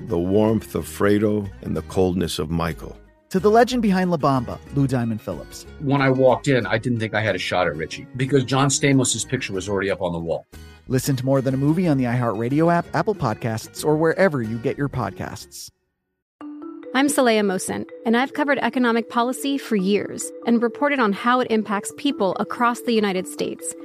the warmth of Fredo and the coldness of Michael. To the legend behind La Bamba, Lou Diamond Phillips. When I walked in, I didn't think I had a shot at Richie because John Stamos' picture was already up on the wall. Listen to more than a movie on the iHeartRadio app, Apple Podcasts, or wherever you get your podcasts. I'm Saleha Mohsin, and I've covered economic policy for years and reported on how it impacts people across the United States –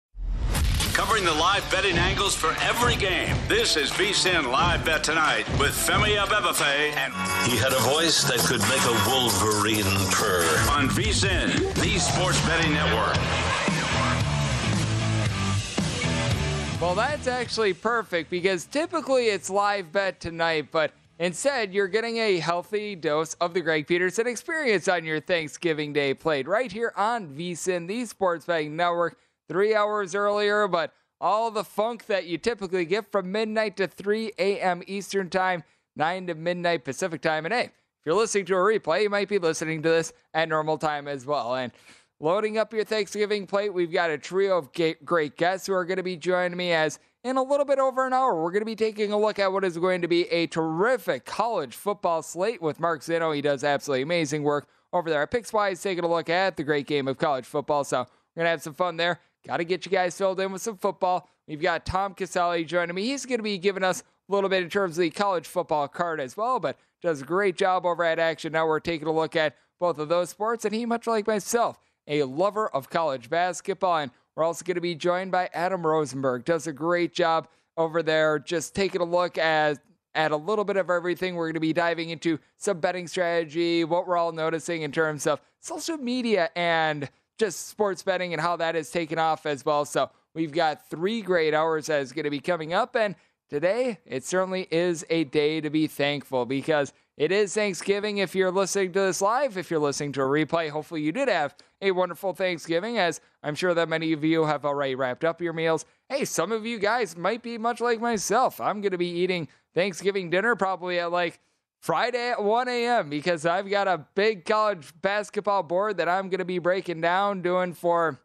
covering the live betting angles for every game. This is VSIN Live Bet Tonight with Femi Abebefe and he had a voice that could make a wolverine purr on VSIN, the Sports Betting Network. Well, that's actually perfect because typically it's live bet tonight, but Instead, you're getting a healthy dose of the Greg Peterson experience on your Thanksgiving Day played right here on VSIN, the Sports Betting Network three hours earlier, but all the funk that you typically get from midnight to 3 a.m. Eastern Time, 9 to midnight Pacific Time. And hey, if you're listening to a replay, you might be listening to this at normal time as well. And loading up your Thanksgiving plate, we've got a trio of great guests who are going to be joining me as in a little bit over an hour, we're going to be taking a look at what is going to be a terrific college football slate with Mark Zeno. He does absolutely amazing work over there at Pickswise, taking a look at the great game of college football. So we're going to have some fun there. Got to get you guys filled in with some football. We've got Tom Casale joining me. He's going to be giving us a little bit in terms of the college football card as well, but does a great job over at Action. Now we're taking a look at both of those sports, and he, much like myself, a lover of college basketball. And we're also going to be joined by Adam Rosenberg. Does a great job over there, just taking a look at at a little bit of everything. We're going to be diving into some betting strategy, what we're all noticing in terms of social media and just sports betting and how that has taken off as well. So we've got three great hours that is going to be coming up. And today, it certainly is a day to be thankful because it is Thanksgiving. If you're listening to this live, if you're listening to a replay, hopefully you did have a wonderful Thanksgiving, as I'm sure that many of you have already wrapped up your meals. Hey, some of you guys might be much like myself. I'm going to be eating Thanksgiving dinner probably at like Friday at 1 a.m. because I've got a big college basketball board that I'm going to be breaking down doing for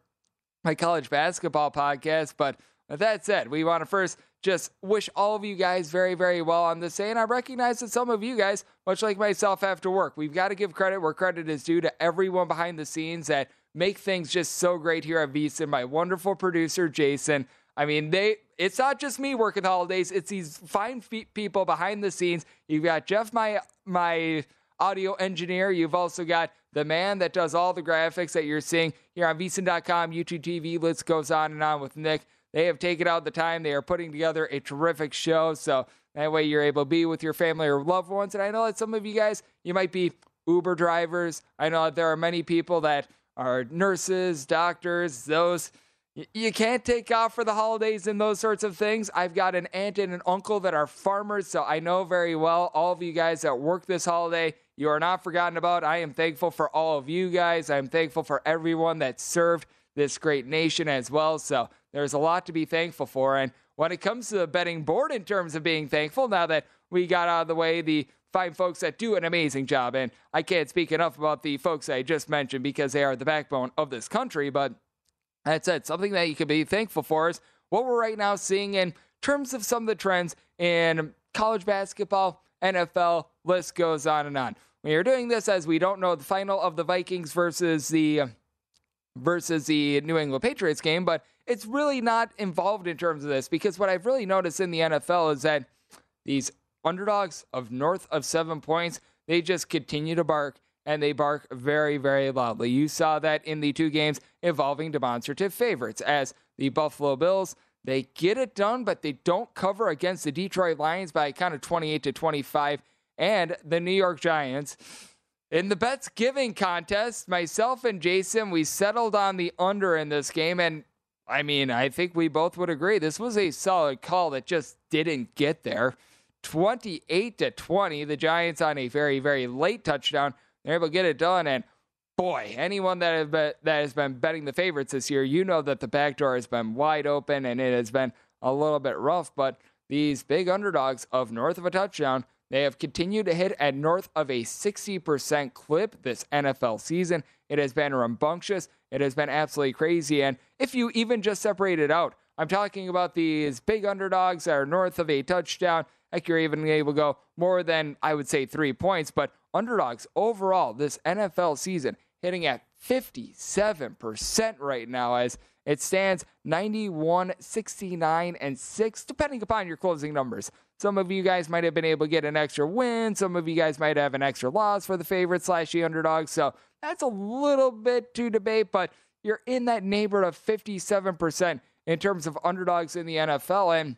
my college basketball podcast. But with that said, we want to first just wish all of you guys very, very well on this day. And I recognize that some of you guys, much like myself, have to work. We've got to give credit where credit is due to everyone behind the scenes that make things just so great here at VSIN. My wonderful producer, Jason. I mean, they it's not just me working holidays, it's these fine people behind the scenes. You've got Jeff, my my audio engineer. You've also got the man that does all the graphics that you're seeing here on VSIN.com, YouTube TV. List goes on and on with Nick. They have taken out the time. They are putting together a terrific show. So that way you're able to be with your family or loved ones. And I know that some of you guys, you might be Uber drivers. I know that there are many people that are nurses, doctors, those you can't take off for the holidays and those sorts of things. I've got an aunt and an uncle that are farmers, so I know very well all of you guys that work this holiday. You are not forgotten about. I am thankful for all of you guys. I'm thankful for everyone that served this great nation as well. So there's a lot to be thankful for. And when it comes to the betting board, in terms of being thankful, now that we got out of the way the fine folks that do an amazing job, and I can't speak enough about the folks I just mentioned because they are the backbone of this country, but that said, something that you can be thankful for is what we're right now seeing in terms of some of the trends in college basketball, NFL, list goes on and on. We are doing this as we don't know the final of the Vikings versus the versus the New England Patriots game, but it's really not involved in terms of this because what I've really noticed in the NFL is that these underdogs of north of seven points, they just continue to bark and they bark very, very loudly. You saw that in the two games involving demonstrative favorites, as the Buffalo Bills, they get it done, but they don't cover against the Detroit Lions by a count of 28 to 25, and the New York Giants. In the bets giving contest, myself and Jason, we settled on the under in this game, and I mean, I think we both would agree this was a solid call that just didn't get there. 28 to 20, the Giants on a very, very late touchdown they're able to get it done. And boy, anyone that has been, that has been betting the favorites this year, you know that the back door has been wide open and it has been a little bit rough. But these big underdogs of north of a touchdown, they have continued to hit at north of a 60% clip this NFL season. It has been rambunctious. It has been absolutely crazy. And if you even just separate it out, I'm talking about these big underdogs that are north of a touchdown. Heck, you're even able to go more than, I would say, three points. But underdogs overall this NFL season hitting at 57% right now as it stands 91, 69, and 6, depending upon your closing numbers. Some of you guys might have been able to get an extra win. Some of you guys might have an extra loss for the favorite slash the underdog. So that's a little bit to debate, but you're in that neighborhood of 57% in terms of underdogs in the NFL. And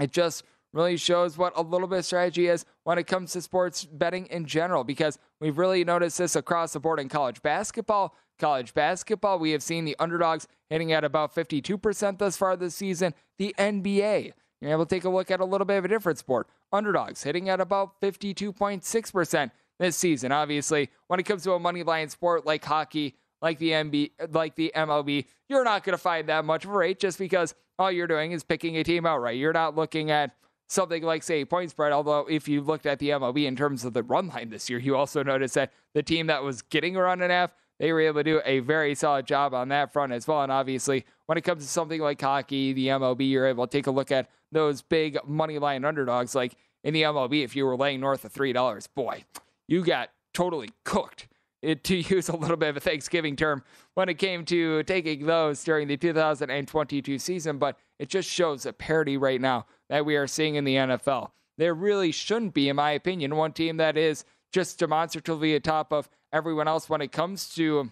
it just really shows what a little bit of strategy is when it comes to sports betting in general, because we've really noticed this across the board in college basketball. College basketball, we have seen the underdogs hitting at about 52% thus far this season. The NBA, you're able to take a look at a little bit of a different sport. Underdogs hitting at about 52.6% this season. Obviously, when it comes to a money line sport like hockey, like the MB, like the MLB, you're not going to find that much of a rate just because all you're doing is picking a team outright. You're not looking at something like, say, point spread. Although, if you looked at the MLB in terms of the run line this year, you also noticed that the team that was getting a run and a half, they were able to do a very solid job on that front as well. And obviously, when it comes to something like hockey, the MLB, you're able to take a look at those big money line underdogs. Like in the MLB, if you were laying north of $3, boy, you got totally cooked. It, to use a little bit of a Thanksgiving term when it came to taking those during the 2022 season, but it just shows a parity right now that we are seeing in the NFL. There really shouldn't be, in my opinion, one team that is just demonstratively atop of everyone else when it comes to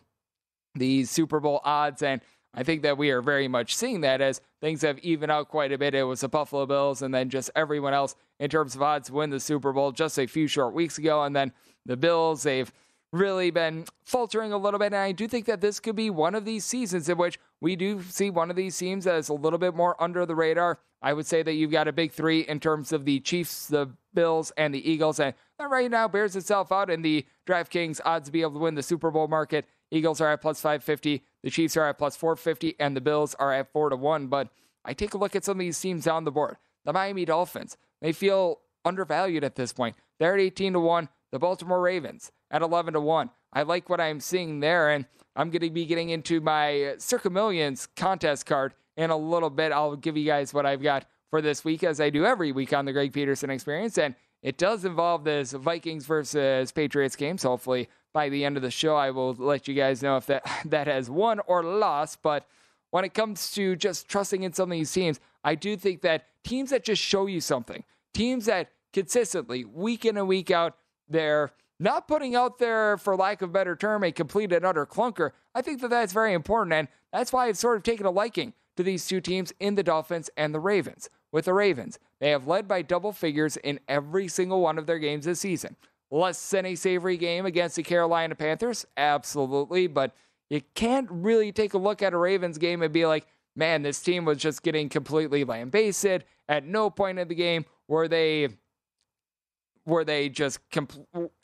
the Super Bowl odds. And I think that we are very much seeing that as things have evened out quite a bit. It was the Buffalo Bills and then just everyone else in terms of odds win the Super Bowl just a few short weeks ago. And then the Bills, they've really been faltering a little bit. And I do think that this could be one of these seasons in which we do see one of these teams that is a little bit more under the radar. I would say that you've got a big three in terms of the Chiefs, the Bills, and the Eagles. And that right now bears itself out in the DraftKings odds to be able to win the Super Bowl market. Eagles are at plus 550, the Chiefs are at plus 450, and the Bills are at 4 to 1. But I take a look at some of these teams on the board. The Miami Dolphins, they feel undervalued at this point. They're at 18 to 1. The Baltimore Ravens at 11 to 1. I like what I'm seeing there, and I'm going to be getting into my Circa Millions contest card in a little bit. I'll give you guys what I've got for this week, as I do every week on the Greg Peterson Experience, and it does involve this Vikings versus Patriots game. So hopefully by the end of the show, I will let you guys know if that that has won or lost. But when it comes to just trusting in some of these teams, I do think that teams that just show you something, teams that consistently, week in and week out, they're not putting out there, for lack of a better term, a complete and utter clunker. I think that that's very important, and that's why I've sort of taken a liking to these two teams in the Dolphins and the Ravens. With the Ravens, they have led by double figures in every single one of their games this season. Less than a savory game against the Carolina Panthers? Absolutely, but you can't really take a look at a Ravens game and be like, man, this team was just getting completely lambasted. At no point in the game were they were they just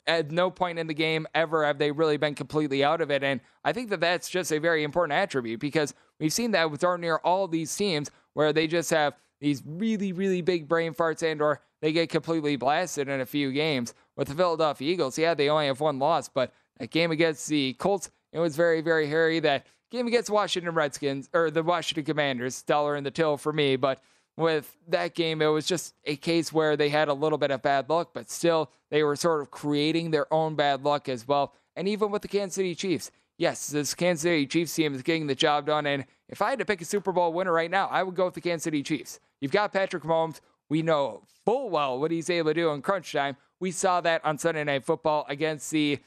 at no point in the game ever have they really been completely out of it. And I think that that's just a very important attribute because we've seen that with darn near all these teams where they just have these really, really big brain farts and or they get completely blasted in a few games. With the Philadelphia Eagles, yeah, they only have one loss, but that game against the Colts, it was very, very hairy. That game against Washington Redskins or the Washington Commanders, stellar in the till for me, but with that game, it was just a case where they had a little bit of bad luck, but still they were sort of creating their own bad luck as well. And even with the Kansas City Chiefs, yes, this Kansas City Chiefs team is getting the job done. And if I had to pick a Super Bowl winner right now, I would go with the Kansas City Chiefs. You've got Patrick Mahomes. We know full well what he's able to do in crunch time. We saw that on Sunday Night Football against the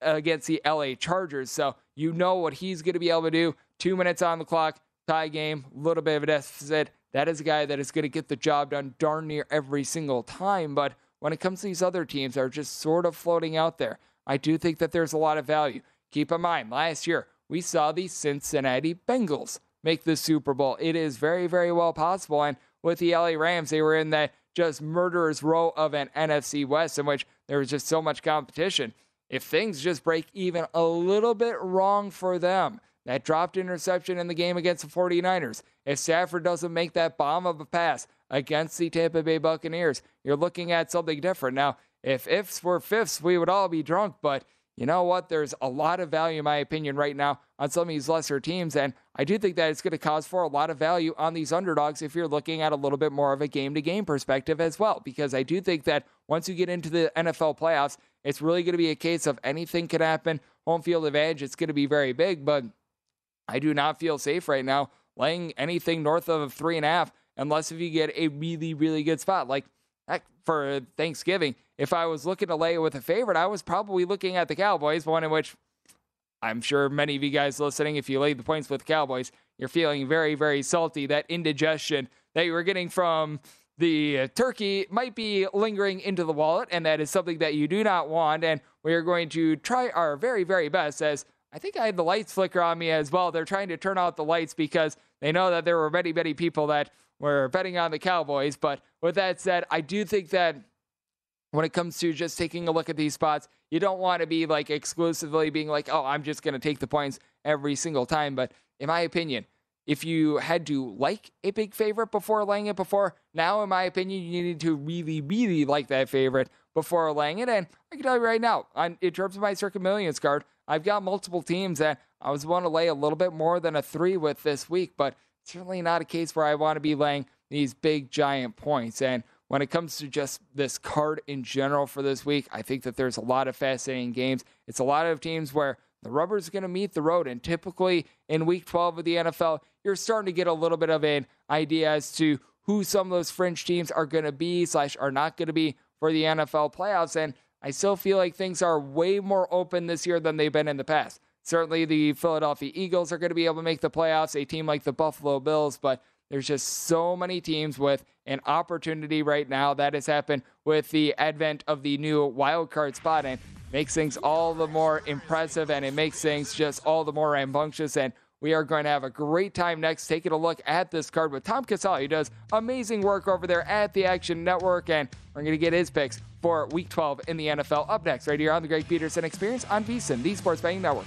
against the LA Chargers. So you know what he's going to be able to do. Two minutes on the clock, tie game, a little bit of a deficit. That is a guy that is going to get the job done darn near every single time. But when it comes to these other teams that are just sort of floating out there, I do think that there's a lot of value. Keep in mind, last year we saw the Cincinnati Bengals make the Super Bowl. It is very, very well possible. And with the LA Rams, they were in that just murderer's row of an NFC West in which there was just so much competition. If things just break even a little bit wrong for them, that dropped interception in the game against the 49ers. If Stafford doesn't make that bomb of a pass against the Tampa Bay Buccaneers, you're looking at something different. Now, if ifs were fifths, we would all be drunk, but you know what? There's a lot of value, in my opinion, right now on some of these lesser teams. And I do think that it's going to cause for a lot of value on these underdogs if you're looking at a little bit more of a game to game perspective as well. Because I do think that once you get into the NFL playoffs, it's really going to be a case of anything can happen. Home field advantage, it's going to be very big, but I do not feel safe right now laying anything north of three and a half unless if you get a really, really good spot. Like for Thanksgiving, if I was looking to lay it with a favorite, I was probably looking at the Cowboys, one in which I'm sure many of you guys listening, if you laid the points with the Cowboys, you're feeling very, very salty. That indigestion that you were getting from the turkey might be lingering into the wallet, and that is something that you do not want. And we are going to try our very, very best as I think I had the lights flicker on me as well. They're trying to turn out the lights because they know that there were many, many people that were betting on the Cowboys. But with that said, I do think that when it comes to just taking a look at these spots, you don't want to be like exclusively being like, oh, I'm just going to take the points every single time. But in my opinion, if you had to like a big favorite before laying it before, now, in my opinion, you need to really, really like that favorite before laying it. And I can tell you right now, on, in terms of my Circa Millions card, I've got multiple teams that I was want to lay a little bit more than a three with this week, but certainly not a case where I want to be laying these big giant points. And when it comes to just this card in general for this week, I think that there's a lot of fascinating games. It's a lot of teams where the rubber is going to meet the road. And typically in week 12 of the NFL, you're starting to get a little bit of an idea as to who some of those fringe teams are going to be slash are not going to be for the NFL playoffs. And I still feel like things are way more open this year than they've been in the past. Certainly, the Philadelphia Eagles are going to be able to make the playoffs, a team like the Buffalo Bills, but there's just so many teams with an opportunity right now that has happened with the advent of the new wild card spot and makes things all the more impressive and it makes things just all the more rambunctious and we are going to have a great time next taking a look at this card with Tom Casale. He does amazing work over there at the Action Network, and we're going to get his picks for Week 12 in the NFL up next, right here on the Greg Peterson Experience on VSIN, the Sports Betting Network.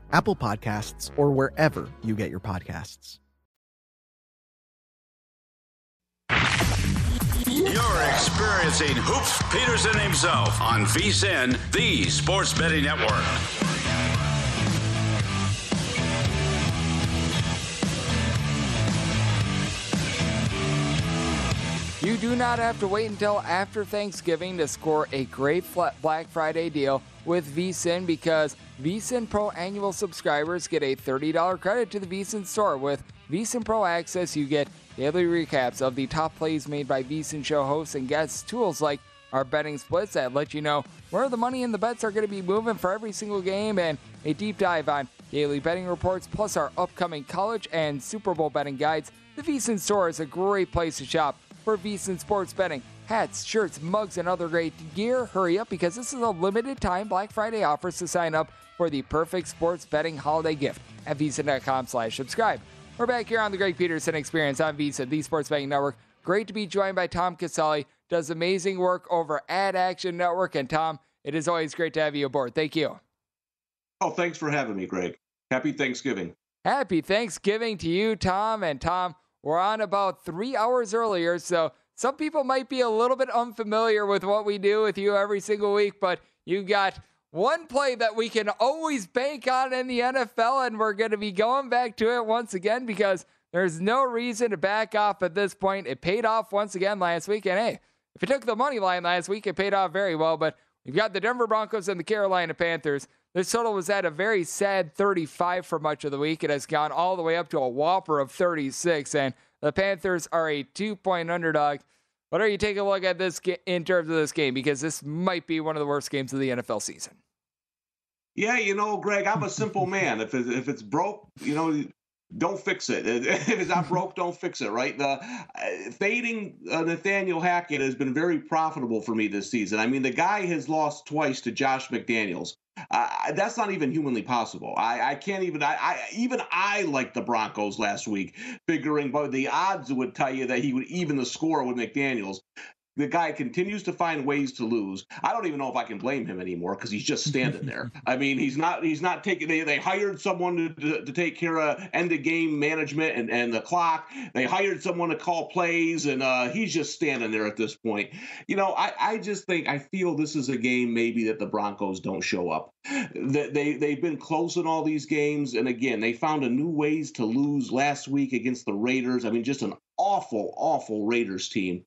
Apple Podcasts, or wherever you get your podcasts. You're experiencing Hoops Peterson himself on VSIN, the Sports Betting Network. You do not have to wait until after Thanksgiving to score a great Black Friday deal with VSIN because VSIN Pro annual subscribers get a $30 credit to the VSIN store. With VSIN Pro Access, you get daily recaps of the top plays made by VSIN show hosts and guests, tools like our betting splits that let you know where the money and the bets are going to be moving for every single game, and a deep dive on daily betting reports, plus our upcoming college and Super Bowl betting guides. The VSIN store is a great place to shop for VSIN sports betting. Hats, shirts, mugs, and other great gear. Hurry up because this is a limited time Black Friday offers to sign up for the perfect sports betting holiday gift at VSIN.com slash subscribe. We're back here on the Greg Peterson Experience on VSIN, the Sports Betting Network. Great to be joined by Tom Casale. Does amazing work over at Action Network. And Tom, it is always great to have you aboard. Thank you. Oh, thanks for having me, Greg. Happy Thanksgiving. Happy Thanksgiving to you, Tom. And Tom, we're on about three hours earlier, so some people might be a little bit unfamiliar with what we do with you every single week, but you got one play that we can always bank on in the NFL, and we're going to be going back to it once again because there's no reason to back off at this point. It paid off once again last week, and hey, if you took the money line last week, it paid off very well, but we've got the Denver Broncos and the Carolina Panthers. This total was at a very sad 35 for much of the week. It has gone all the way up to a whopper of 36, and the Panthers are a two point underdog. What are you taking a look at this in terms of this game? Because this might be one of the worst games of the NFL season. Yeah, you know, Greg, I'm a simple man. If it, if it's broke, you know, don't fix it. If it's not broke, don't fix it. Right? The uh, fading uh, Nathaniel Hackett has been very profitable for me this season. I mean, the guy has lost twice to Josh McDaniels. Uh, that's not even humanly possible. I, I can't even. I, I, even I like the Broncos last week, figuring but the odds would tell you that he would even the score with McDaniels the guy continues to find ways to lose. I don't even know if I can blame him anymore because he's just standing there. I mean, he's not he's not taking. They, they hired someone to, to, to, take care of end of game management and, and the clock. They hired someone to call plays, and uh, he's just standing there at this point. You know, I, I just think I feel this is a game maybe that the Broncos don't show up. That they they've been close in all these games, and again they found a new ways to lose last week against the Raiders. I mean, just an awful, awful Raiders team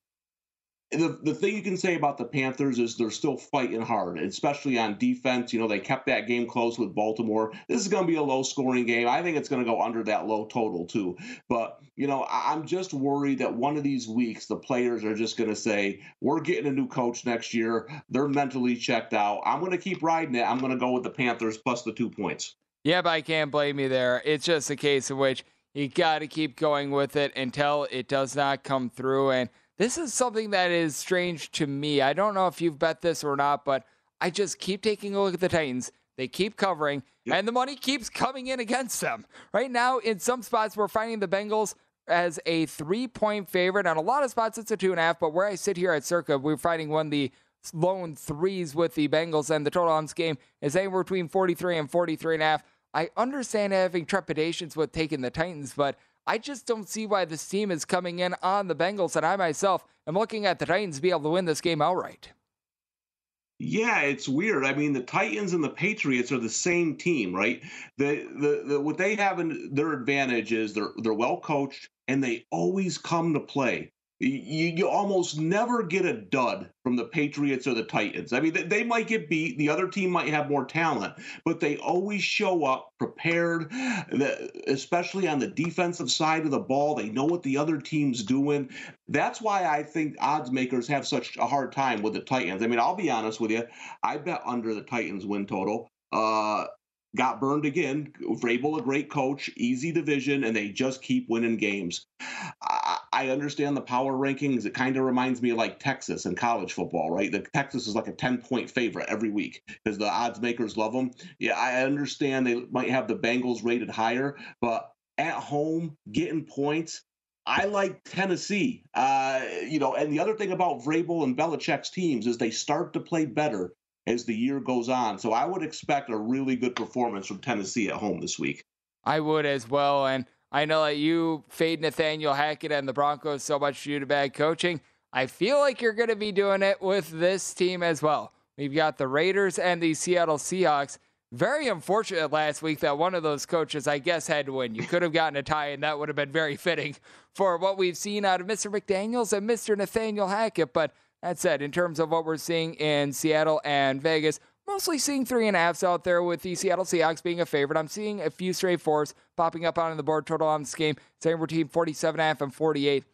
the, the thing you can say about the Panthers is they're still fighting hard, especially on defense. You know, they kept that game close with Baltimore. This is going to be a low scoring game. I think it's going to go under that low total, too. But, you know, I'm just worried that one of these weeks the players are just going to say, we're getting a new coach next year. They're mentally checked out. I'm going to keep riding it. I'm going to go with the Panthers plus the two points. Yeah, but I can't blame you there. It's just a case in which you got to keep going with it until it does not come through. And, this is something that is strange to me. I don't know if you've bet this or not, but I just keep taking a look at the Titans. They keep covering, yep. and the money keeps coming in against them. Right now, in some spots, we're finding the Bengals as a three point favorite. On a lot of spots, it's a two and a half, but where I sit here at Circa, we're finding one of the lone threes with the Bengals, and the total on this game is anywhere between 43 and 43 and a half. I understand having trepidations with taking the Titans, but I just don't see why this team is coming in on the Bengals, and I myself am looking at the Titans be able to win this game outright. Yeah, it's weird. I mean, the Titans and the Patriots are the same team, right? The, the, the what they have in their advantage is they're they're well coached and they always come to play. You, you almost never get a dud from the Patriots or the Titans. I mean, they, they, might get beat. The other team might have more talent, but they always show up prepared, especially on the defensive side of the ball. They know what the other team's doing. That's why I think odds makers have such a hard time with the Titans. I mean, I'll be honest with you. I bet under the Titans win total. Uh, got burned again. Vrabel, a great coach, easy division, and they just keep winning games. I, I understand the power rankings. It kind of reminds me of like Texas in college football, right? The Texas is like a 10 point favorite every week because the odds makers love them. Yeah, I understand they might have the Bengals rated higher, but at home, getting points, I like Tennessee. Uh, you know, and the other thing about Vrabel and Belichick's teams is they start to play better as the year goes on. So I would expect a really good performance from Tennessee at home this week. I would as well. And I know that you fade Nathaniel Hackett and the Broncos so much due to bad coaching. I feel like you're going to be doing it with this team as well. We've got the Raiders and the Seattle Seahawks. Very unfortunate last week that one of those coaches, I guess, had to win. You could have gotten a tie, and that would have been very fitting for what we've seen out of Mr. McDaniels and Mr. Nathaniel Hackett. But that said, in terms of what we're seeing in Seattle and Vegas, mostly seeing three and a halfs out there with the Seattle Seahawks being a favorite. I'm seeing a few straight fours popping up on the board total on this game, saying we're 47 and a half and 48.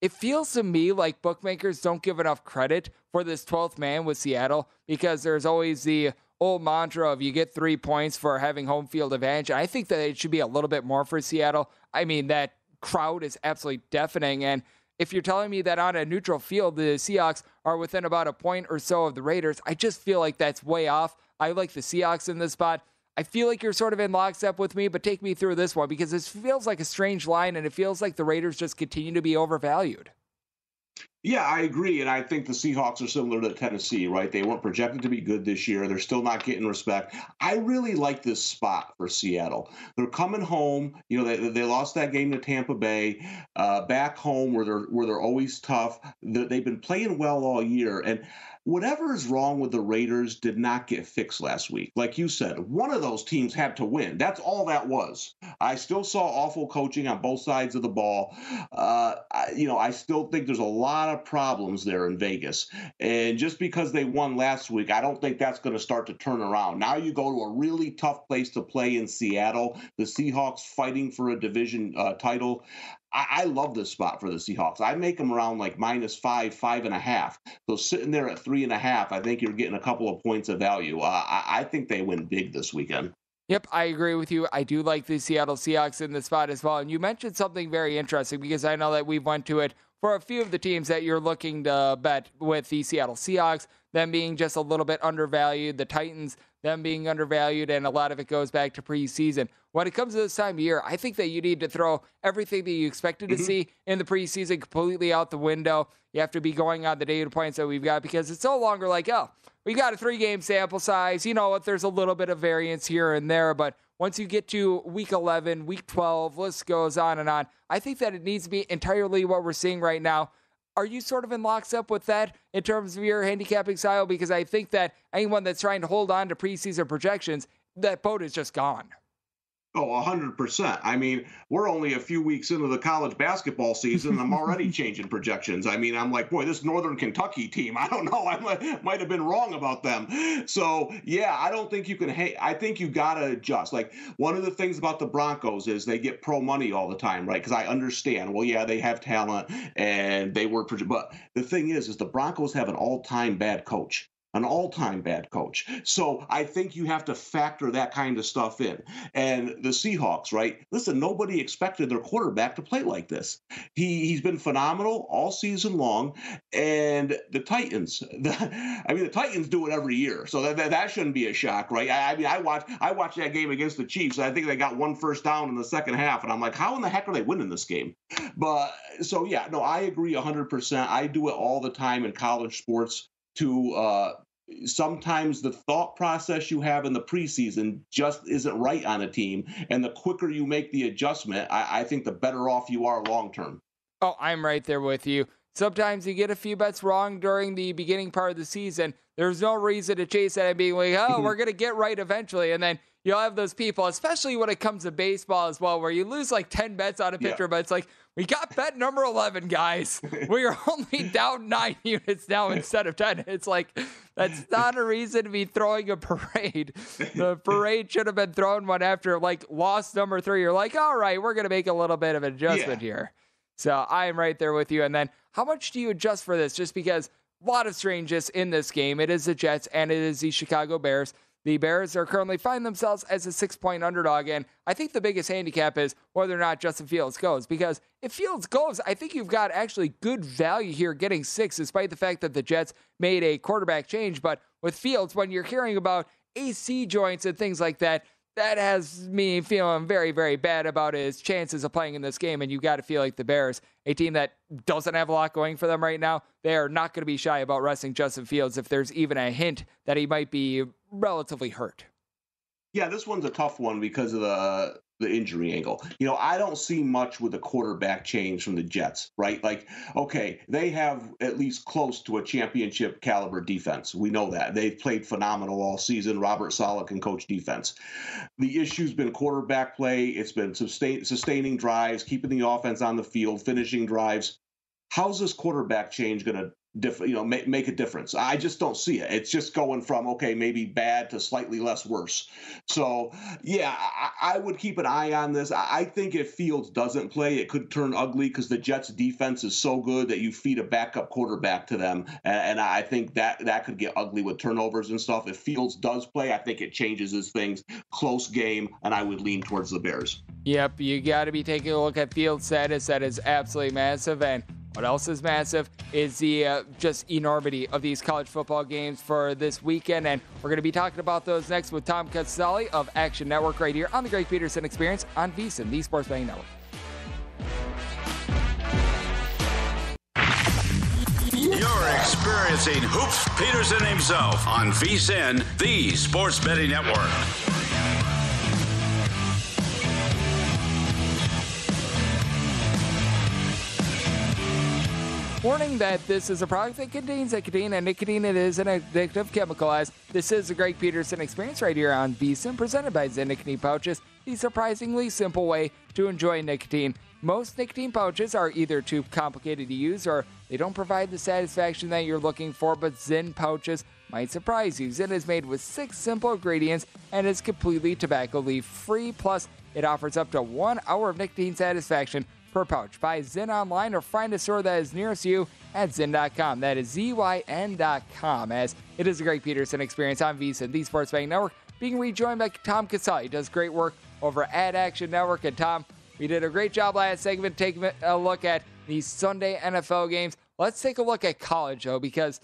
It feels to me like bookmakers don't give enough credit for this 12th man with Seattle because there's always the old mantra of you get three points for having home field advantage. I think that it should be a little bit more for Seattle. I mean, that crowd is absolutely deafening. And if you're telling me that on a neutral field, the Seahawks are within about a point or so of the Raiders, I just feel like that's way off. I like the Seahawks in this spot. I feel like you're sort of in lockstep with me, but take me through this one because this feels like a strange line and it feels like the Raiders just continue to be overvalued. Yeah, I agree. And I think the Seahawks are similar to Tennessee, right? They weren't projected to be good this year. They're still not getting respect. I really like this spot for Seattle. They're coming home. You know, they, they lost that game to Tampa Bay, uh, back home where they're where they're always tough. They've been playing well all year. And whatever is wrong with the Raiders did not get fixed last week. Like you said, one of those teams had to win. That's all that was. I still saw awful coaching on both sides of the ball. Uh, I, you know, I still think there's a lot of problems there in Vegas. And just because they won last week, I don't think that's going to start to turn around. Now you go to a really tough place to play in Seattle. The Seahawks fighting for a division uh, title. I, I love this spot for the Seahawks. I make them around like minus five, five and a half. So sitting there at three and a half, I think you're getting a couple of points of value. Uh, I, I think they win big this weekend. Yep, I agree with you. I do like the Seattle Seahawks in the spot as well. And you mentioned something very interesting because I know that we've went to it for a few of the teams that you're looking to bet with the Seattle Seahawks, them being just a little bit undervalued, the Titans, them being undervalued, and a lot of it goes back to preseason. When it comes to this time of year, I think that you need to throw everything that you expected to mm-hmm. see in the preseason completely out the window. You have to be going on the data points that we've got because it's no longer like, oh, we got a three game sample size. You know what? There's a little bit of variance here and there, but once you get to week 11, week 12, list goes on and on. I think that it needs to be entirely what we're seeing right now. Are you sort of in lockstep with that in terms of your handicapping style? Because I think that anyone that's trying to hold on to preseason projections, that boat is just gone. Oh, 100%. I mean, we're only a few weeks into the college basketball season. And I'm already changing projections. I mean, I'm like, boy, this Northern Kentucky team, I don't know. I might, might have been wrong about them. So, yeah, I don't think you can, hey, I think you got to adjust. Like, one of the things about the Broncos is they get pro money all the time, right? Because I understand, well, yeah, they have talent and they work for, but the thing is, is the Broncos have an all time bad coach an all-time bad coach. So I think you have to factor that kind of stuff in. And the Seahawks, right? Listen, nobody expected their quarterback to play like this. He he's been phenomenal all season long. And the Titans, the, I mean, the Titans do it every year, so that, that, that shouldn't be a shock, right? I, I mean, I watched I watched that game against the Chiefs. I think they got one first down in the second half, and I'm like, how in the heck are they winning this game? But so yeah, no, I agree 100%. I do it all the time in college sports to uh, sometimes the thought process you have in the preseason just isn't right on a team. And the quicker you make the adjustment, I, I think the better off you are long term. Oh, I'm right there with you. Sometimes you get a few bets wrong during the beginning part of the season. There's no reason to chase that and being like, oh, we're going to get right eventually. And then you'll have those people, especially when it comes to baseball as well, where you lose like 10 bets on a pitcher, yeah. but it's like, we got bet number 11, guys. we are only down nine units now instead of 10. It's like, that's not a reason to be throwing a parade. The parade should have been thrown one after like loss number three. You're like, all right, we're going to make a little bit of an adjustment yeah. here. So I am right there with you. And then how much do you adjust for this? Just because a lot of strangeness in this game. It is the Jets and it is the Chicago Bears. The Bears are currently finding themselves as a six point underdog. And I think the biggest handicap is whether or not Justin Fields goes. Because if Fields goes, I think you've got actually good value here getting six, despite the fact that the Jets made a quarterback change. But with Fields, when you're hearing about AC joints and things like that, that has me feeling very, very bad about his chances of playing in this game. And you got to feel like the Bears, a team that doesn't have a lot going for them right now, they are not going to be shy about resting Justin Fields if there's even a hint that he might be relatively hurt. Yeah, this one's a tough one because of the uh, the injury angle. You know, I don't see much with the quarterback change from the Jets, right? Like, okay, they have at least close to a championship caliber defense. We know that. They've played phenomenal all season. Robert Saleh can coach defense. The issue's been quarterback play, it's been sustain, sustaining drives, keeping the offense on the field, finishing drives. How's this quarterback change going to diff, you know, make, make a difference. I just don't see it. It's just going from okay, maybe bad to slightly less worse. So yeah, I, I would keep an eye on this. I, I, think if Fields doesn't play, it could turn ugly because the Jets' defense is so good that you feed a backup quarterback to them, and, and, I think that that could get ugly with turnovers and stuff. If Fields does play, I think it changes his things. Close game, and I would lean towards the Bears. Yep, you got to be taking a look at Fields' status. That is absolutely massive, and what else is massive is the uh, just enormity of these college football games for this weekend. And we're going to be talking about those next with Tom Casale of Action Network right here on the Greg Peterson Experience on VSIN, the Sports Betting Network. You're experiencing Hoops Peterson himself on VSIN, the Sports Betting Network. Warning that this is a product that contains nicotine, and nicotine it is an addictive chemical. As this is the Greg Peterson experience right here on VSIN, presented by Zyn Nicotine Pouches, the surprisingly simple way to enjoy nicotine. Most nicotine pouches are either too complicated to use or they don't provide the satisfaction that you're looking for, but Zyn pouches might surprise you. Zyn is made with six simple ingredients and is completely tobacco leaf free. Plus, it offers up to one hour of nicotine satisfaction per pouch. Buy Zyn online or find a store that is nearest you at Zyn.com. That is Z-Y-N.com as it is a Greg Peterson experience on VSiN, the Sports Bank Network, being rejoined by Tom Casale. He does great work over at Action Network. And Tom, we did a great job last segment taking a look at these Sunday NFL games. Let's take a look at college, though, because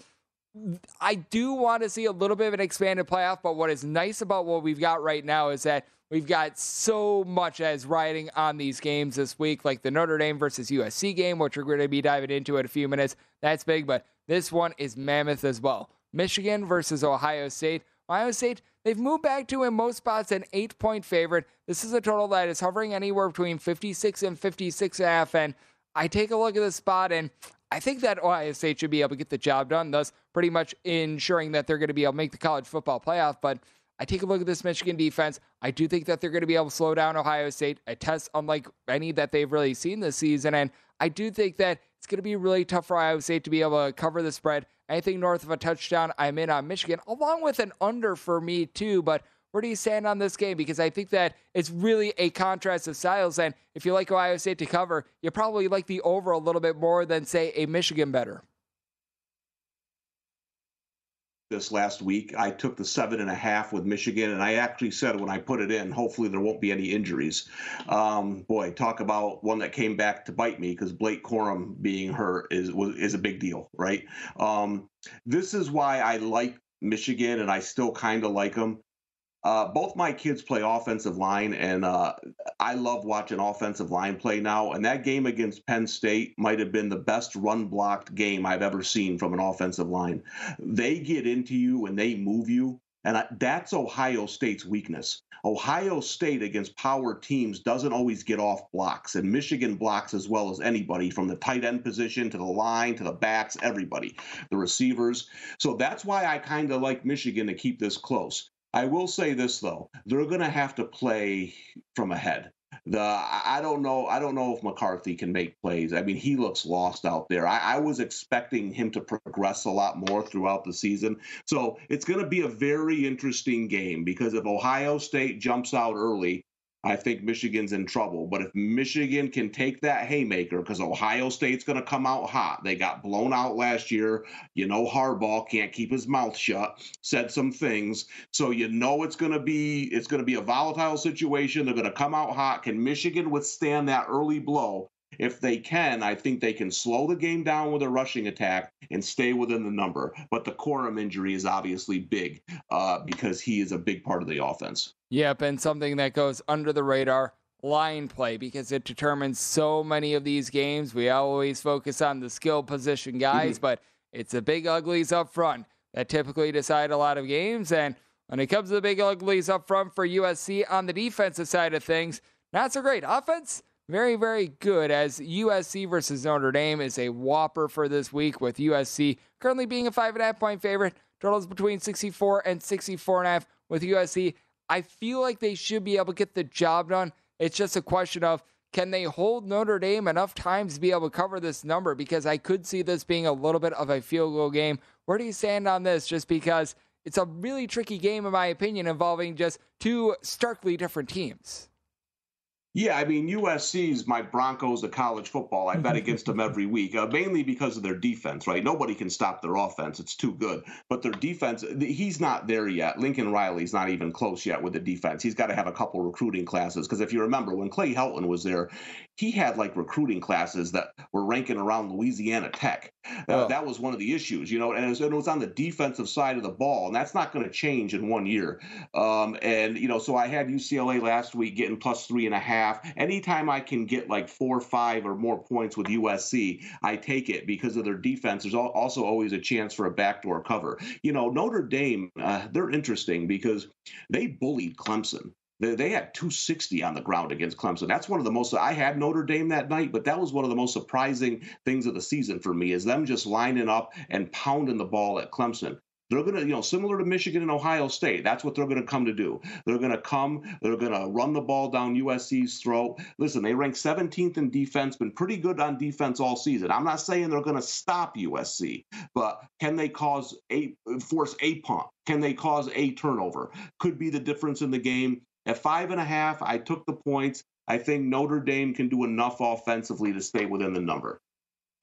I do want to see a little bit of an expanded playoff. But what is nice about what we've got right now is that we've got so much as riding on these games this week, like the Notre Dame versus USC game, which we're going to be diving into in a few minutes. That's big, but this one is mammoth as well. Michigan versus Ohio State. Ohio State, they've moved back to in most spots an eight point favorite. This is a total that is hovering anywhere between 56 and 56 and a half. And I take a look at the spot and I think that Ohio State should be able to get the job done, thus pretty much ensuring that they're going to be able to make the college football playoff. But I take a look at this Michigan defense. I do think that they're going to be able to slow down Ohio State, a test unlike any that they've really seen this season. And I do think that it's going to be really tough for Ohio State to be able to cover the spread. Anything north of a touchdown, I'm in on Michigan, along with an under for me, too. But where do you stand on this game? Because I think that it's really a contrast of styles. And if you like Ohio State to cover, you probably like the over a little bit more than, say, a Michigan better this last week. I took the seven and a half with Michigan, and I actually said when I put it in, hopefully there won't be any injuries. Um, boy, talk about one that came back to bite me because Blake Corum being hurt is is a big deal, right? Um, this is why I like Michigan, and I still kind of like them. Uh, both my kids play offensive line, and uh, I love watching offensive line play now. And that game against Penn State might have been the best run blocked game I've ever seen from an offensive line. They get into you and they move you. And I, that's Ohio State's weakness. Ohio State against power teams doesn't always get off blocks, and Michigan blocks as well as anybody from the tight end position to the line to the backs, everybody, the receivers. So that's why I kind of like Michigan to keep this close. I will say this though, they're going to have to play from ahead. The I don't know I don't know if McCarthy can make plays. I mean, he looks lost out there. I, I was expecting him to progress a lot more throughout the season. So it's going to be a very interesting game because if Ohio State jumps out early, I think Michigan's in trouble. But if Michigan can take that haymaker, because Ohio State's going to come out hot, they got blown out last year. You know, Harbaugh can't keep his mouth shut. Said some things, so you know it's going to be it's going to be a volatile situation. They're going to come out hot. Can Michigan withstand that early blow? If they can, I think they can slow the game down with a rushing attack and stay within the number. But the Corum injury is obviously big uh, because he is a big part of the offense. Yep, and something that goes under the radar line play because it determines so many of these games. We always focus on the skill position guys, mm-hmm. but it's the big uglies up front that typically decide a lot of games. And when it comes to the big uglies up front for USC on the defensive side of things, not so great. Offense, very, very good as USC versus Notre Dame is a whopper for this week with USC currently being a five and a half point favorite. Totals between 64 and 64 and a half with USC. I feel like they should be able to get the job done. It's just a question of can they hold Notre Dame enough times to be able to cover this number? Because I could see this being a little bit of a field goal game. Where do you stand on this? Just because it's a really tricky game, in my opinion, involving just two starkly different teams. Yeah, I mean USC's my Broncos of college football. I bet against them every week, uh, mainly because of their defense. Right, nobody can stop their offense; it's too good. But their defense, he's not there yet. Lincoln Riley's not even close yet with the defense. He's got to have a couple recruiting classes because if you remember when Clay Helton was there, he had like recruiting classes that were ranking around Louisiana Tech. Uh, oh. That was one of the issues, you know, and it, was, and it was, on the defensive side of the ball, and that's not going to change in one year. Um, and you know, so I had UCLA last week getting plus three and a half. Anytime I can get like four, five, or more points with USC, I take it because of their defense. There's also always a chance for a backdoor cover. You know, Notre Dame, uh, they're interesting because they bullied Clemson. They, had 260 on the ground against Clemson. That's one of the most. I had Notre Dame that night, but that was one of the most surprising things of the season for me is them just lining up and pounding the ball at Clemson. They're going to, you know, similar to Michigan and Ohio State. That's what they're going to come to do. They're going to come, they're going to run the ball down USC's throat. Listen, they rank 17th in defense, been pretty good on defense all season. I'm not saying they're going to stop USC, but can they cause a force a punt? Can they cause a turnover? Could be the difference in the game. At five and a half, I took the points. I think Notre Dame can do enough offensively to stay within the number.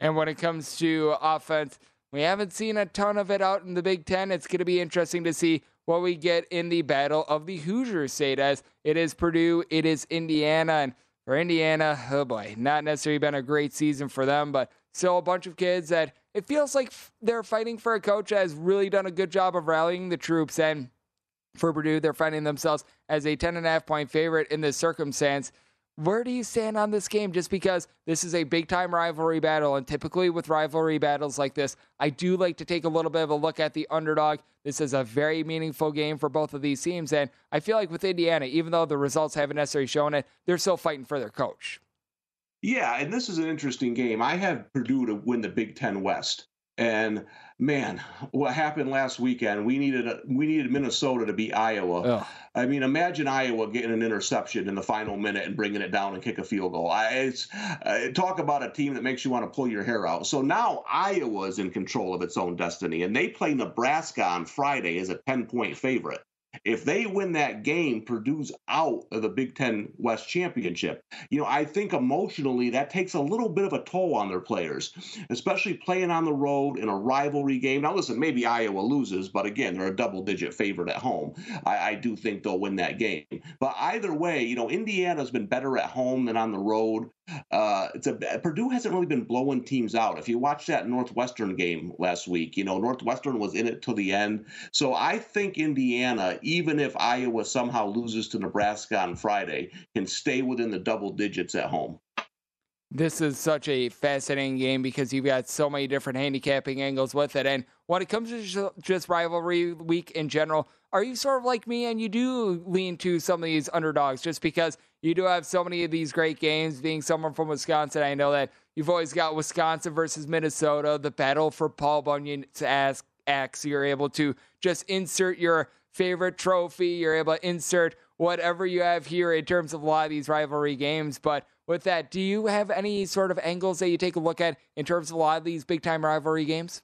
And when it comes to offense, we haven't seen a ton of it out in the Big Ten. It's going to be interesting to see what we get in the battle of the Hoosier State as it is Purdue, it is Indiana, and for Indiana, oh boy, not necessarily been a great season for them, but still a bunch of kids that it feels like they're fighting for a coach that has really done a good job of rallying the troops. And for Purdue, they're finding themselves as a 10.5 point favorite in this circumstance. Where do you stand on this game? Just because this is a big time rivalry battle, and typically with rivalry battles like this, I do like to take a little bit of a look at the underdog. This is a very meaningful game for both of these teams, and I feel like with Indiana, even though the results haven't necessarily shown it, they're still fighting for their coach. Yeah, and this is an interesting game. I have Purdue to win the Big Ten West. And man, what happened last weekend? We needed a, we needed Minnesota to beat Iowa. I mean, imagine Iowa getting an interception in the final minute and bringing it down and kick a field goal. I, it's uh, talk about a team that makes you want to pull your hair out. So now Iowa is in control of its own destiny, and they play Nebraska on Friday as a ten point favorite. If they win that game, Purdue's out of the Big Ten West Championship. You know, I think emotionally that takes a little bit of a toll on their players, especially playing on the road in a rivalry game. Now, listen, maybe Iowa loses, but again, they're a double digit favorite at home. I, I do think they'll win that game. But either way, you know, Indiana's been better at home than on the road. Uh, it's a Purdue hasn't really been blowing teams out. If you watch that Northwestern game last week, you know Northwestern was in it till the end. So I think Indiana, even if Iowa somehow loses to Nebraska on Friday, can stay within the double digits at home. This is such a fascinating game because you've got so many different handicapping angles with it. And when it comes to just rivalry week in general, are you sort of like me and you do lean to some of these underdogs just because you do have so many of these great games? Being someone from Wisconsin, I know that you've always got Wisconsin versus Minnesota, the battle for Paul Bunyan's ask X. You're able to just insert your favorite trophy. You're able to insert whatever you have here in terms of a lot of these rivalry games. But with that, do you have any sort of angles that you take a look at in terms of a lot of these big time rivalry games?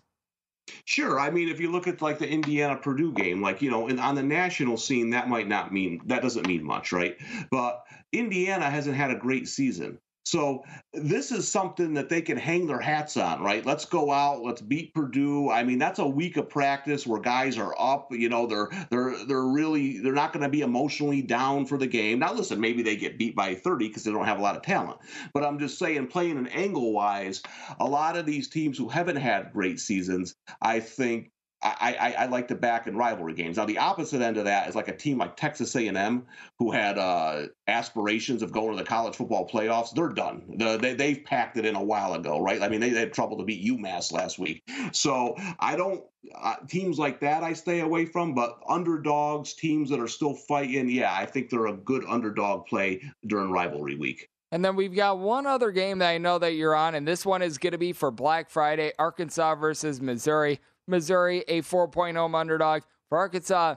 Sure. I mean, if you look at like the Indiana Purdue game, like, you know, in, on the national scene, that might not mean, that doesn't mean much, right? But Indiana hasn't had a great season. So this is something that they can hang their hats on, right? Let's go out, let's beat Purdue. I mean, that's a week of practice where guys are up, you know, they're they're they're really they're not going to be emotionally down for the game. Now listen, maybe they get beat by 30 because they don't have a lot of talent. But I'm just saying playing an angle wise, a lot of these teams who haven't had great seasons, I think I, I, I, like to back in rivalry games. Now, the opposite end of that is like a team like Texas A&M, who had uh, aspirations of going to the college football playoffs. They're done. The, they, they've packed it in a while ago, right? I mean, they, they had trouble to beat UMass last week. So I don't uh, teams like that I stay away from, but underdogs, teams that are still fighting, yeah, I think they're a good underdog play during rivalry week. And then we've got one other game that I know that you're on, and this one is going to be for Black Friday Arkansas versus Missouri. Missouri, a 4.0 home underdog. For Arkansas,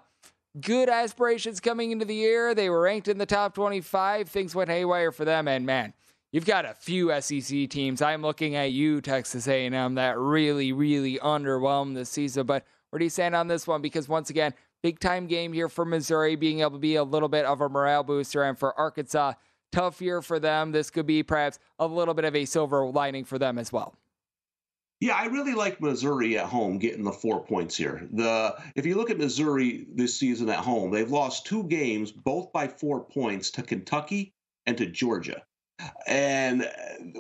good aspirations coming into the year. They were ranked in the top 25. Things went haywire for them, and man, you've got a few SEC teams. I'm looking at you, Texas A&M, that really, really underwhelmed this season. But where do you stand on this one? Because once again, big time game here for Missouri, being able to be a little bit of a morale booster, and for Arkansas, tough year for them. This could be perhaps a little bit of a silver lining for them as well. Yeah, I really like Missouri at home getting the four points here. The if you look at Missouri this season at home, they've lost two games, both by four points to Kentucky and to Georgia. And uh,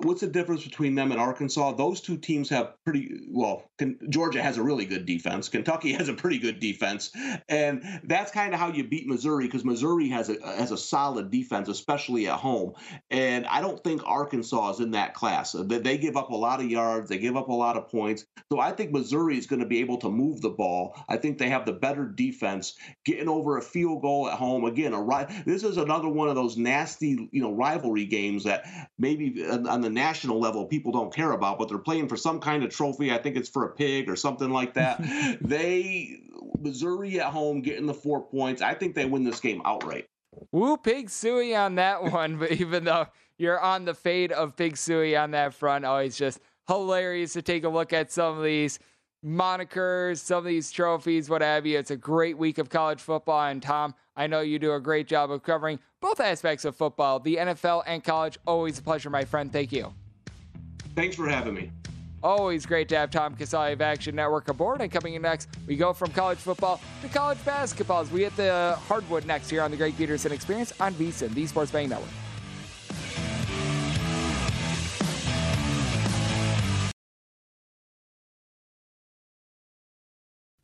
what's the difference between them and Arkansas? Those two teams have pretty well. Georgia has a really good defense. Kentucky has a pretty good defense, and that's kind of how you beat Missouri because Missouri has a has a solid defense, especially at home. And I don't think Arkansas is in that class. They, they give up a lot of yards. They give up a lot of points. So I think Missouri is going to be able to move the ball. I think they have the better defense, getting over a field goal at home. Again, a this is another one of those nasty you know rivalry games that maybe on the national level people don't care about, but they're playing for some kind of trophy. I think it's for a pig or something like that. they Missouri at home getting the four points. I think they win this game outright. Woo, Pig Sooie on that one. But even though you're on the fade of Pig Sooie on that front, oh, always just hilarious to take a look at some of these monikers, some of these trophies, what have you. It's a great week of college football. And Tom, I know you do a great job of covering both aspects of football, the NFL and college. Always a pleasure, my friend. Thank you. Thanks for having me. Always great to have Tom Casale of Action Network aboard. And coming in next, we go from college football to college basketball as we hit the hardwood next here on the Greg Peterson Experience on VSIN, the Sports Betting Network.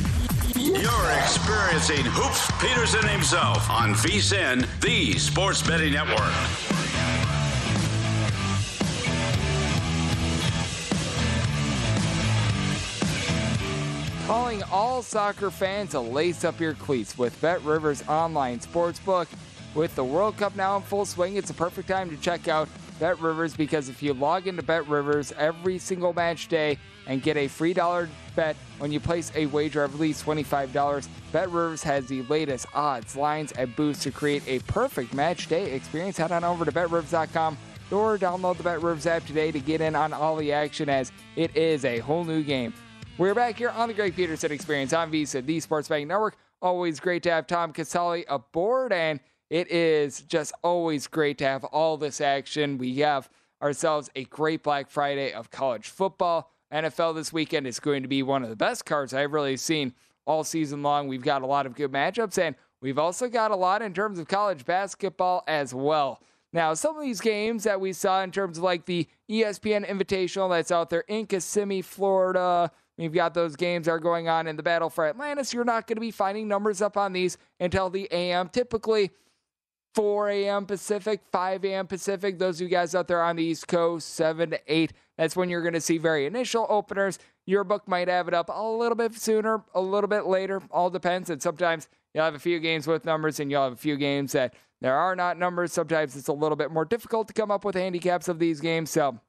You're experiencing Hoops Peterson himself on VSIN, the Sports Betting Network. Calling all soccer fans to lace up your cleats with Bet Rivers Online Sportsbook. With the World Cup now in full swing, it's a perfect time to check out Bet Rivers because if you log into Bet Rivers every single match day and get a free dollar bet when you place a wager of at least $25, BetRivers has the latest odds, lines, and boosts to create a perfect match day experience. Head on over to betrivers.com or download the BetRivers app today to get in on all the action as it is a whole new game. We're back here on the Greg Peterson Experience on VSIN, the Sports Betting Network. Always great to have Tom Casale aboard, and it is just always great to have all this action. We have ourselves a great Black Friday of college football. NFL this weekend is going to be one of the best cards I've really seen all season long. We've got a lot of good matchups, and we've also got a lot in terms of college basketball as well. Now, some of these games that we saw in terms of like the ESPN Invitational that's out there in Kissimmee, Florida, we've got those games are going on in the battle for Atlantis. You're not going to be finding numbers up on these until the AM. Typically, 4 a.m. Pacific, 5 a.m. Pacific. Those of you guys out there on the East Coast, 7 to 8. That's when you're going to see very initial openers. Your book might have it up a little bit sooner, a little bit later. All depends. And sometimes you'll have a few games with numbers and you'll have a few games that there are not numbers. Sometimes it's a little bit more difficult to come up with handicaps of these games. So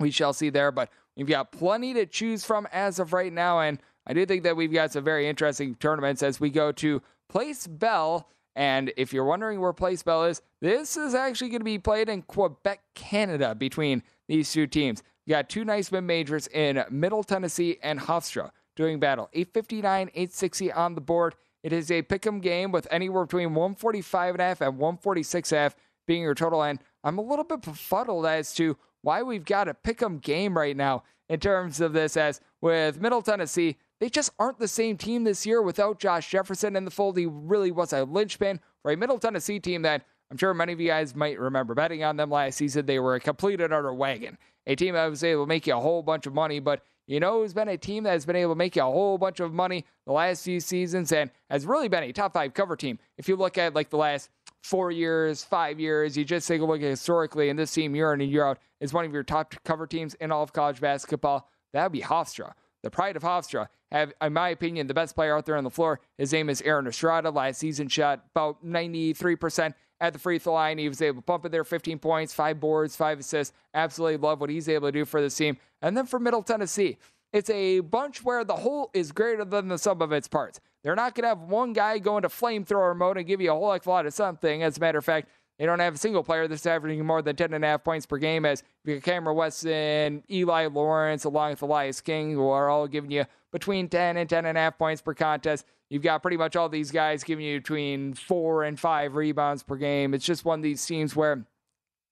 we shall see there. But we've got plenty to choose from as of right now. And I do think that we've got some very interesting tournaments as we go to Place Bell. And if you're wondering where Place Bell is, this is actually going to be played in Quebec, Canada, between these two teams. You got two nice mid majors in Middle Tennessee and Hofstra doing battle. 859, 860 on the board. It is a pick'em game with anywhere between 145 and a half and 146 and a half being your total. And I'm a little bit befuddled as to why we've got a pick'em game right now in terms of this. As with Middle Tennessee, they just aren't the same team this year without Josh Jefferson in the fold. He really was a linchpin for a Middle Tennessee team that I'm sure many of you guys might remember betting on them last season. They were a complete and utter wagon, a team that was able to make you a whole bunch of money, but you know who's been a team that has been able to make you a whole bunch of money the last few seasons and has really been a top five cover team. If you look at like the last four years, five years, you just take a look at historically, and this team year in and year out is one of your top cover teams in all of college basketball. That would be Hofstra. The pride of Hofstra have, in my opinion, the best player out there on the floor. His name is Aaron Estrada. Last season shot about 93% at the free throw line. He was able to pump it there 15 points, five boards, five assists. Absolutely love what he's able to do for this team. And then for Middle Tennessee, it's a bunch where the whole is greater than the sum of its parts. They're not going to have one guy go into flamethrower mode and give you a whole heck of a lot of something. As a matter of fact, they don't have a single player that's averaging more than 10 and a half points per game as Camryn Weston, Eli Lawrence, along with Elias King, who are all giving you between 10 and 10 and a half points per contest. You've got pretty much all these guys giving you between four and five rebounds per game. It's just one of these teams where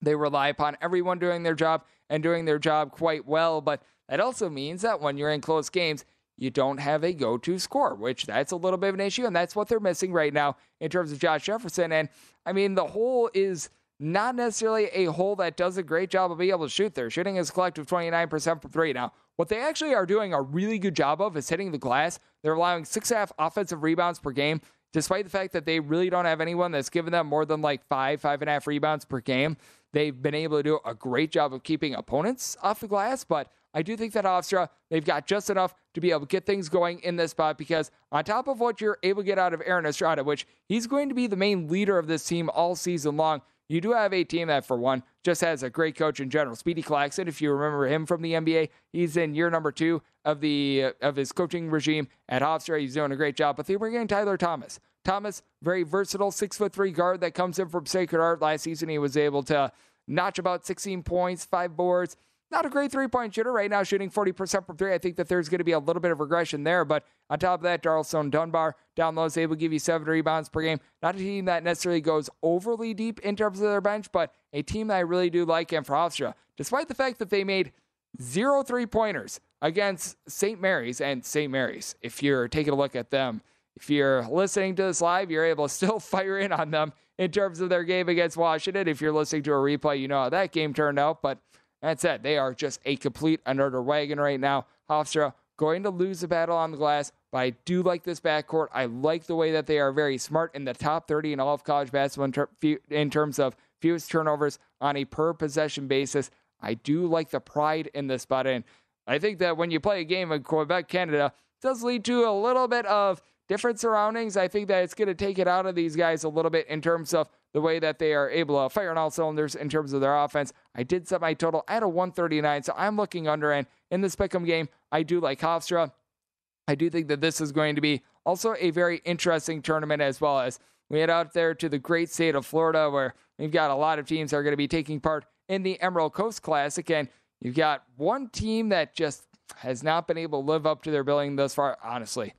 they rely upon everyone doing their job and doing their job quite well. But that also means that when you're in close games, you don't have a go to score, which that's a little bit of an issue. And that's what they're missing right now in terms of Josh Jefferson. And I mean, the hole is not necessarily a hole that does a great job of being able to shoot there. Shooting is a collective 29% from three. Now, what they actually are doing a really good job of is hitting the glass. They're allowing six and a half offensive rebounds per game, despite the fact that they really don't have anyone that's given them more than like five, five and a half rebounds per game. They've been able to do a great job of keeping opponents off the glass, but I do think that Hofstra, they've got just enough to be able to get things going in this spot because on top of what you're able to get out of Aaron Estrada, which he's going to be the main leader of this team all season long, you do have a team that, for one, just has a great coach in general. Speedy Claxton, if you remember him from the NBA, he's in year number two of the of his coaching regime at Hofstra. He's doing a great job. But they bring in Tyler Thomas. Thomas, very versatile, six foot three guard that comes in from Sacred Heart. Last season, he was able to notch about 16 points, five boards, not a great three point shooter right now, shooting 40% from three. I think that there's going to be a little bit of regression there. But on top of that, Darlstone Dunbar down low is able to give you seven rebounds per game. Not a team that necessarily goes overly deep in terms of their bench, but a team that I really do like and for Hofstra, despite the fact that they made zero three pointers against St. Mary's and St. Mary's. If you're taking a look at them, if you're listening to this live, you're able to still fire in on them in terms of their game against Washington. If you're listening to a replay, you know how that game turned out. But that's it. They are just a complete under wagon right now. Hofstra going to lose the battle on the glass, but I do like this backcourt. I like the way that they are very smart in the top 30 in all of college basketball in, ter- in terms of fewest turnovers on a per possession basis. I do like the pride in this spot. And I think that when you play a game in Quebec, Canada, does lead to a little bit of different surroundings. I think that it's going to take it out of these guys a little bit in terms of the way that they are able to fire on all cylinders in terms of their offense. I did set my total at a 139, so I'm looking under. And in this pick'em game, I do like Hofstra. I do think that this is going to be also a very interesting tournament as well as we head out there to the great state of Florida where we've got a lot of teams that are going to be taking part in the Emerald Coast Classic. And you've got one team that just has not been able to live up to their billing thus far, honestly.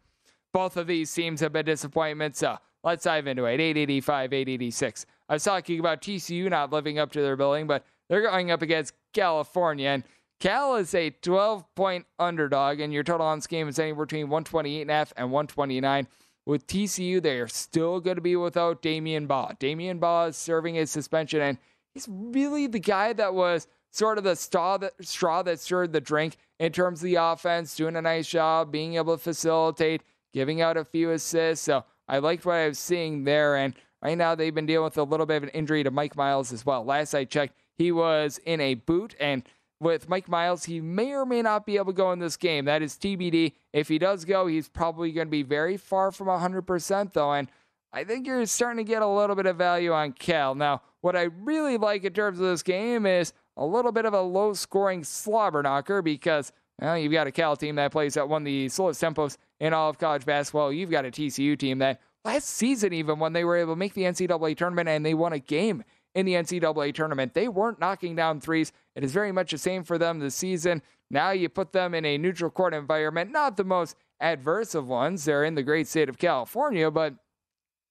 both of these teams have been disappointments. So let's dive into it. 885, 886. I was talking about TCU not living up to their billing, but they're going up against California. And Cal is a 12 point underdog, and your total on this game is anywhere between 128.5 and 129. With TCU, they are still going to be without Damion Baugh. Damion Baugh is serving his suspension, and he's really the guy that was sort of the straw that, straw that stirred the drink in terms of the offense, doing a nice job, being able to facilitate, giving out a few assists. So I liked what I was seeing there. And right now, they've been dealing with a little bit of an injury to Mike Miles as well. Last I checked, he was in a boot, and with Mike Miles, he may or may not be able to go in this game. That is TBD. If he does go, he's probably going to be very far from 100%, though. And I think you're starting to get a little bit of value on Cal. Now, what I really like in terms of this game is a little bit of a low scoring slobber knocker because well, you've got a Cal team that plays at one of the slowest tempos in all of college basketball. You've got a TCU team that last season, even when they were able to make the NCAA tournament and they won a game in the NCAA tournament. They weren't knocking down threes. It is very much the same for them this season. Now you put them in a neutral court environment, not the most adverse of ones. They're in the great state of California, but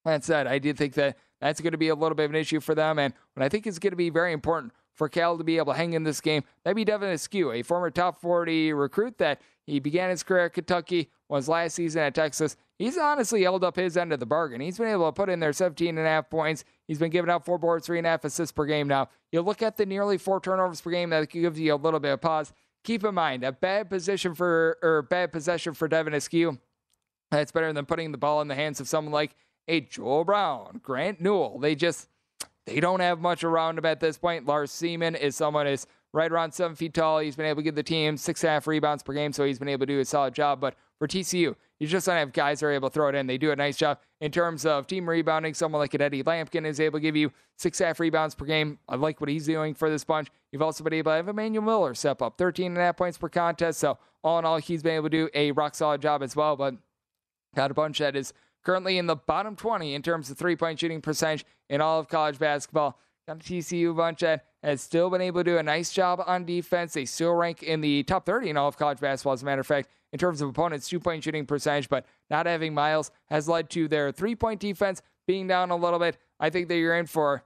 that said, I do think that that's going to be a little bit of an issue for them. And what I think is going to be very important for Cal to be able to hang in this game, that'd be Devin Askew, a former top 40 recruit that he began his career at Kentucky, was last season at Texas. He's honestly held up his end of the bargain. He's been able to put in there 17 and a half points. He's been giving out four boards, three and a half assists per game now. You look at the nearly four turnovers per game, that gives you a little bit of pause. Keep in mind, a bad position for or bad possession for Devin Askew. That's better than putting the ball in the hands of someone like a Joel Brown, Grant Newell. They just they don't have much around him at this point. Lars Thiemann is someone is right around seven feet tall. He's been able to give the team six and a half rebounds per game, so he's been able to do a solid job. But for TCU, you just don't have guys that are able to throw it in. They do a nice job in terms of team rebounding. Someone like Eddie Lampkin is able to give you six half rebounds per game. I like what he's doing for this bunch. You've also been able to have Emanuel Miller step up 13 and a half points per contest. So all in all, he's been able to do a rock solid job as well. But got a bunch that is currently in the bottom 20 in terms of three point shooting percentage in all of college basketball. Got a TCU bunch that has still been able to do a nice job on defense. They still rank in the top 30 in all of college basketball, as a matter of fact, in terms of opponents' two point shooting percentage. But not having Miles has led to their three point defense being down a little bit. I think that you're in for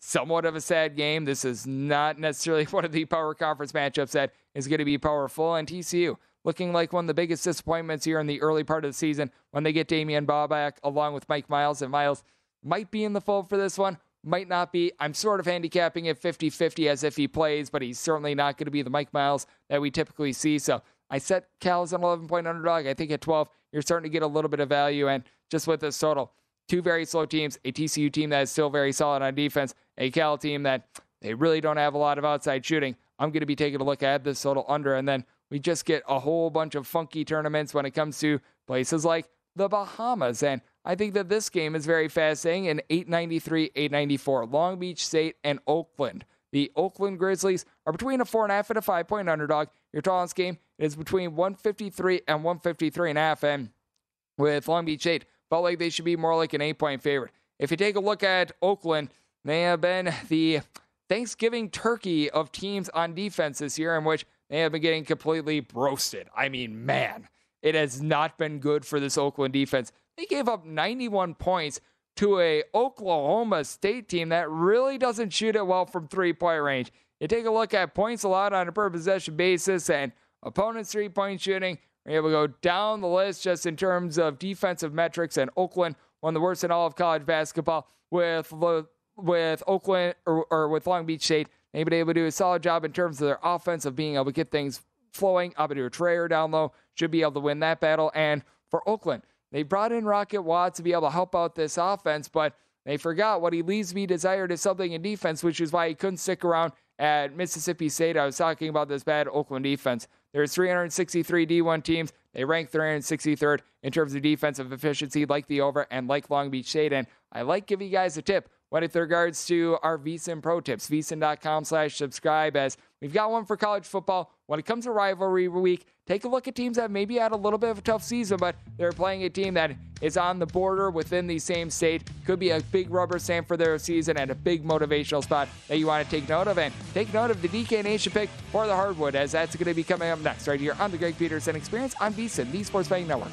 somewhat of a sad game. This is not necessarily one of the power conference matchups that is going to be powerful. And TCU looking like one of the biggest disappointments here in the early part of the season when they get Damion Baugh back along with Mike Miles. And Miles might be in the fold for this one might not be. I'm sort of handicapping it 50 50 as if he plays, but he's certainly not going to be the Mike Miles that we typically see. So I set Cal as an 11 point underdog. I think at 12, you're starting to get a little bit of value. And just with this total, two very slow teams, a TCU team that is still very solid on defense, a Cal team that they really don't have a lot of outside shooting. I'm going to be taking a look at this total under, and then we just get a whole bunch of funky tournaments when it comes to places like the Bahamas. And I think that this game is very fascinating in 893, 894. Long Beach State and Oakland. The Oakland Grizzlies are between a four and a half and a five point underdog. Your tallest game is between 153 and 153 and a half. And with Long Beach State, felt like they should be more like an eight point favorite. If you take a look at Oakland, they have been the Thanksgiving turkey of teams on defense this year, in which they have been getting completely roasted. I mean, man, it has not been good for this Oakland defense. They gave up 91 points to a Oklahoma State team that really doesn't shoot it well from three-point range. You take a look at points allowed on a per possession basis and opponents' three-point shooting. We're able to go down the list just in terms of defensive metrics. And Oakland, one of the worst in all of college basketball, with with Oakland or, or with Long Beach State, they've been able to do a solid job in terms of their offense of being able to get things flowing. Amadou Traore down low should be able to win that battle. And for Oakland, they brought in Rocket Watts to be able to help out this offense, but they forgot what he leaves me desired is something in defense, which is why he couldn't stick around at Mississippi State. I was talking about this bad Oakland defense. There's 363 D1 teams. They rank 363rd in terms of defensive efficiency, like the over and like Long Beach State. And I like giving you guys a tip with regards to our VSIN Pro Tips, vsin.com slash subscribe, as we've got one for college football. When it comes to rivalry week, take a look at teams that maybe had a little bit of a tough season, but they're playing a team that is on the border within the same state. Could be a big rubber stamp for their season and a big motivational spot that you want to take note of. And take note of the DK Nation pick for the hardwood, as that's going to be coming up next right here on the Greg Peterson Experience on VSIN, the Sports Betting Network.